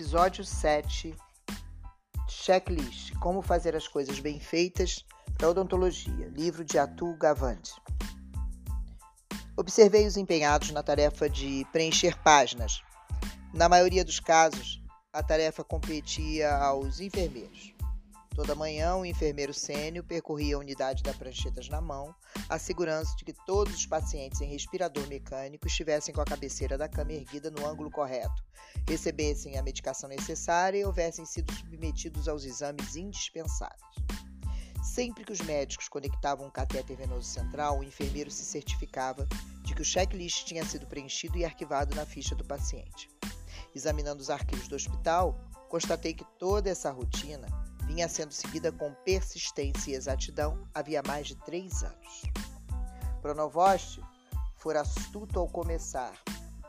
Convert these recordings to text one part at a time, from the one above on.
Episódio 7 Checklist Como fazer as coisas bem feitas para odontologia. Livro de Atul Gawande. Observei os empenhados na tarefa de preencher páginas. Na maioria dos casos, a tarefa competia aos enfermeiros. Toda manhã, o enfermeiro sênior percorria a unidade da pranchetas na mão, assegurando-se de que todos os pacientes em respirador mecânico estivessem com a cabeceira da cama erguida no ângulo correto, recebessem a medicação necessária e houvessem sido submetidos aos exames indispensáveis. Sempre que os médicos conectavam um catéter venoso central, o enfermeiro se certificava de que o checklist tinha sido preenchido e arquivado na ficha do paciente. Examinando os arquivos do hospital, constatei que toda essa rotina vinha sendo seguida com persistência e exatidão havia mais de três anos. Pronovost fora astuto ao começar.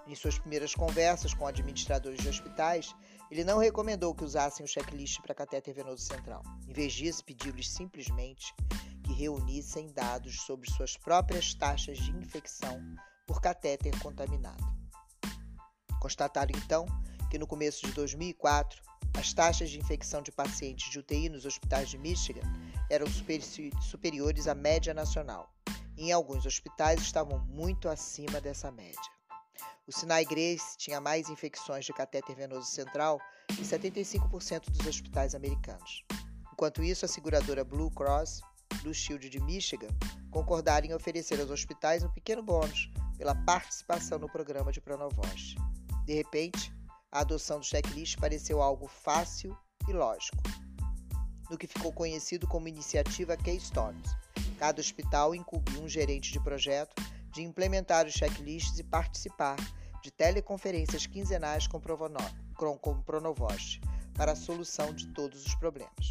Em suas primeiras conversas com administradores de hospitais, ele não recomendou que usassem o checklist para catéter venoso central. Em vez disso, pediu-lhes simplesmente que reunissem dados sobre suas próprias taxas de infecção por catéter contaminado. Constataram então que no começo de 2004 as taxas de infecção de pacientes de UTI nos hospitais de Michigan eram superiores à média nacional. Em alguns hospitais estavam muito acima dessa média. O Sinai Grace tinha mais infecções de catéter venoso central que 75% dos hospitais americanos. Enquanto isso, a seguradora Blue Cross Blue Shield de Michigan concordaram em oferecer aos hospitais um pequeno bônus pela participação no programa de Pronovost. De repente, a adoção do checklist pareceu algo fácil e lógico. No que ficou conhecido como iniciativa Keystones, cada hospital incumbiu um gerente de projeto de implementar os checklists e participar de teleconferências quinzenais com, com Pronovost para a solução de todos os problemas.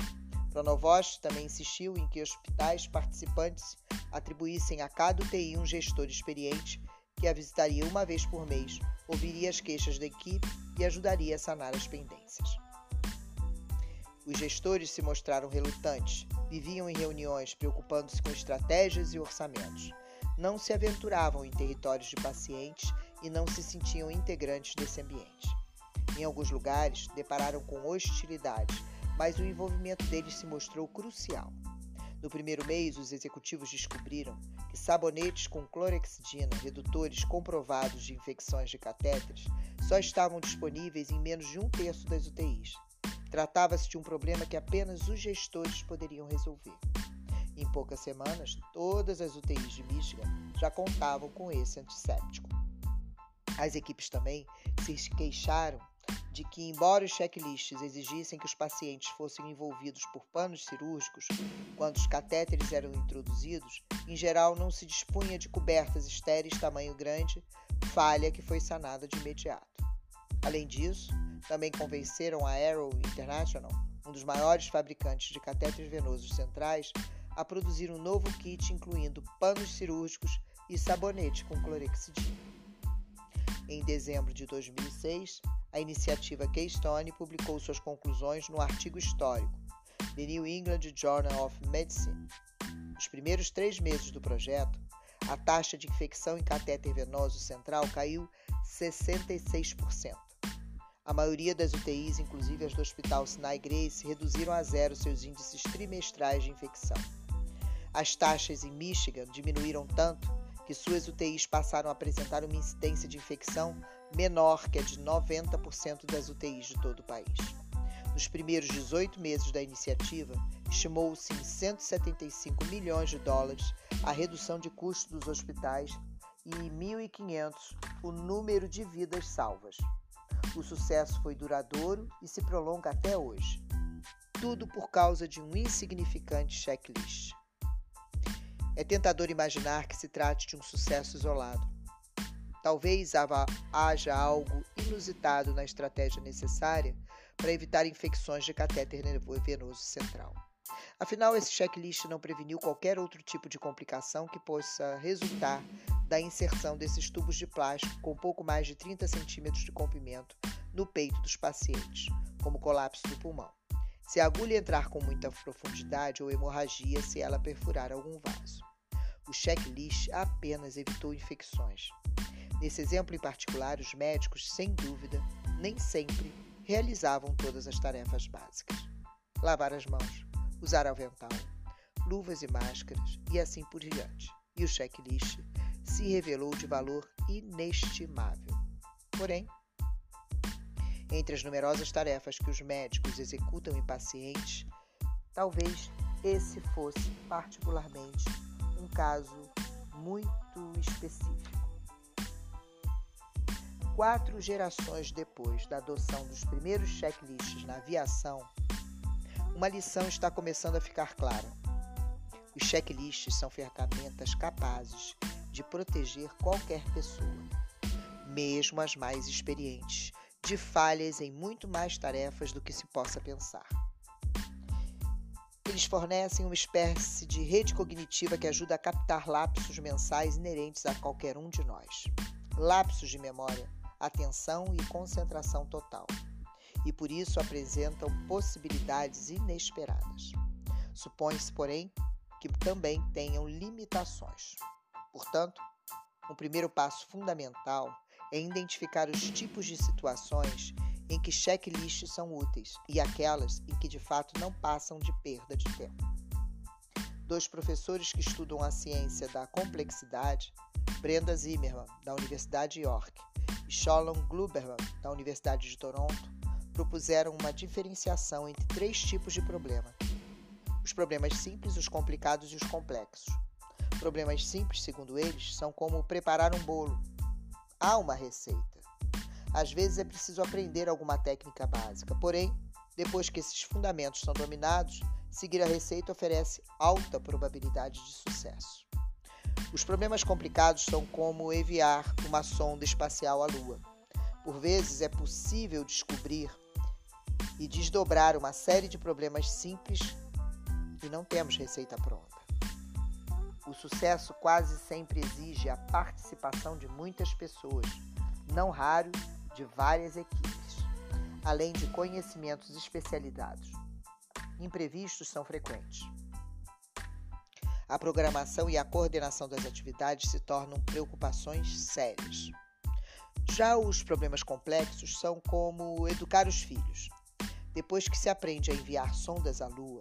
Pronovost também insistiu em que hospitais participantes atribuíssem a cada UTI um gestor experiente que a visitaria uma vez por mês, ouviria as queixas da equipe e ajudaria a sanar as pendências. Os gestores se mostraram relutantes, viviam em reuniões preocupando-se com estratégias e orçamentos. Não se aventuravam em territórios de pacientes e não se sentiam integrantes desse ambiente. Em alguns lugares, depararam com hostilidade, mas o envolvimento deles se mostrou crucial. No primeiro mês, os executivos descobriram que sabonetes com clorexidina, redutores comprovados de infecções de catéteres, só estavam disponíveis em menos de um terço das UTIs. Tratava-se de um problema que apenas os gestores poderiam resolver. Em poucas semanas, todas as UTIs de Michigan já contavam com esse antisséptico. As equipes também se queixaram de que, embora os checklists exigissem que os pacientes fossem envolvidos por panos cirúrgicos quando os catéteres eram introduzidos, em geral não se dispunha de cobertas estéreis tamanho grande, falha que foi sanada de imediato. Além disso, também convenceram a Arrow International, um dos maiores fabricantes de catéteres venosos centrais, a produzir um novo kit incluindo panos cirúrgicos e sabonete com clorexidina. Em dezembro de 2006, a iniciativa Keystone publicou suas conclusões no artigo histórico The New England Journal of Medicine. Nos primeiros três meses do projeto, a taxa de infecção em catéter venoso central caiu 66%. A maioria das UTIs, inclusive as do Hospital Sinai Grace, reduziram a zero seus índices trimestrais de infecção. As taxas em Michigan diminuíram tanto que suas UTIs passaram a apresentar uma incidência de infecção menor que a de 90% das UTIs de todo o país. Nos primeiros 18 meses da iniciativa, estimou-se em 175 milhões de dólares a redução de custos dos hospitais e em 1.500 o número de vidas salvas. O sucesso foi duradouro e se prolonga até hoje. Tudo por causa de um insignificante checklist. É tentador imaginar que se trate de um sucesso isolado. Talvez haja algo inusitado na estratégia necessária para evitar infecções de catéter venoso central. Afinal, esse checklist não preveniu qualquer outro tipo de complicação que possa resultar da inserção desses tubos de plástico com pouco mais de 30 centímetros de comprimento no peito dos pacientes, como colapso do pulmão. Se a agulha entrar com muita profundidade ou hemorragia se ela perfurar algum vaso. O checklist apenas evitou infecções. Nesse exemplo em particular, os médicos, sem dúvida, nem sempre realizavam todas as tarefas básicas: lavar as mãos, usar avental, luvas e máscaras e assim por diante. E o checklist se revelou de valor inestimável. Porém, entre as numerosas tarefas que os médicos executam em pacientes, talvez esse fosse particularmente um caso muito específico. Quatro gerações depois da adoção dos primeiros checklists na aviação, uma lição está começando a ficar clara. Os checklists são ferramentas capazes de proteger qualquer pessoa, mesmo as mais experientes, de falhas em muito mais tarefas do que se possa pensar. Eles fornecem uma espécie de rede cognitiva que ajuda a captar lapsos mensais inerentes a qualquer um de nós. Lapsos de memória, atenção e concentração total. E por isso apresentam possibilidades inesperadas. Supõe-se, porém, que também tenham limitações. Portanto, um primeiro passo fundamental é identificar os tipos de situações em que checklists são úteis e aquelas em que de fato não passam de perda de tempo. Dois professores que estudam a ciência da complexidade, Brenda Zimmerman, da Universidade de York, e Shalom Gluberman, da Universidade de Toronto, propuseram uma diferenciação entre três tipos de problema: os problemas simples, os complicados e os complexos. Problemas simples, segundo eles, são como preparar um bolo. Há uma receita. Às vezes é preciso aprender alguma técnica básica, porém, depois que esses fundamentos são dominados, seguir a receita oferece alta probabilidade de sucesso. Os problemas complicados são como enviar uma sonda espacial à Lua. Por vezes é possível descobrir e desdobrar uma série de problemas simples e não temos receita pronta. O sucesso quase sempre exige a participação de muitas pessoas, não raro de várias equipes, além de conhecimentos especializados. Imprevistos são frequentes. A programação e a coordenação das atividades se tornam preocupações sérias. Já os problemas complexos são como educar os filhos. Depois que se aprende a enviar sondas à Lua,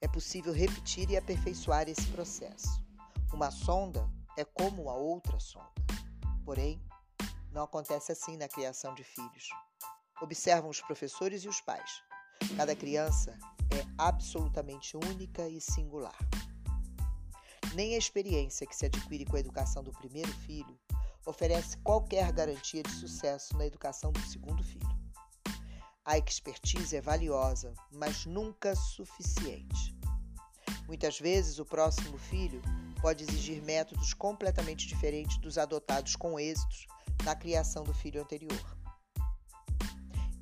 é possível repetir e aperfeiçoar esse processo. Uma sonda é como a outra sonda. Porém, não acontece assim na criação de filhos. Observam os professores e os pais. Cada criança é absolutamente única e singular. Nem a experiência que se adquire com a educação do primeiro filho oferece qualquer garantia de sucesso na educação do segundo filho. A expertise é valiosa, mas nunca suficiente. Muitas vezes, o próximo filho pode exigir métodos completamente diferentes dos adotados com êxitos na criação do filho anterior.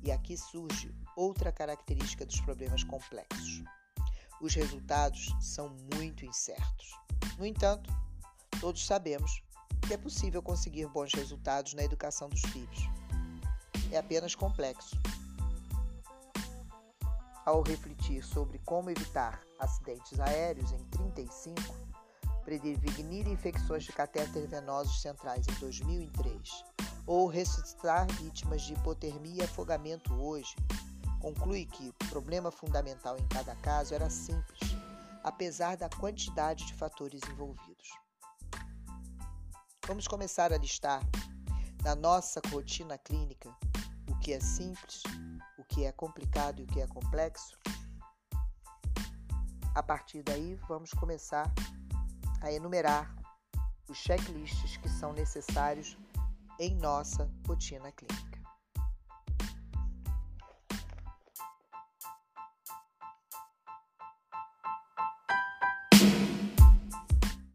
E aqui surge outra característica dos problemas complexos. Os resultados são muito incertos. No entanto, todos sabemos que é possível conseguir bons resultados na educação dos filhos. É apenas complexo ao refletir sobre como evitar acidentes aéreos em 35, prevenir infecções de catéter venosos centrais em 2003 ou ressuscitar vítimas de hipotermia e afogamento hoje, conclui que o problema fundamental em cada caso era simples, apesar da quantidade de fatores envolvidos. Vamos começar a listar na nossa rotina clínica o que é simples, o que é complicado e o que é complexo. A partir daí, vamos começar a enumerar os checklists que são necessários em nossa rotina clínica.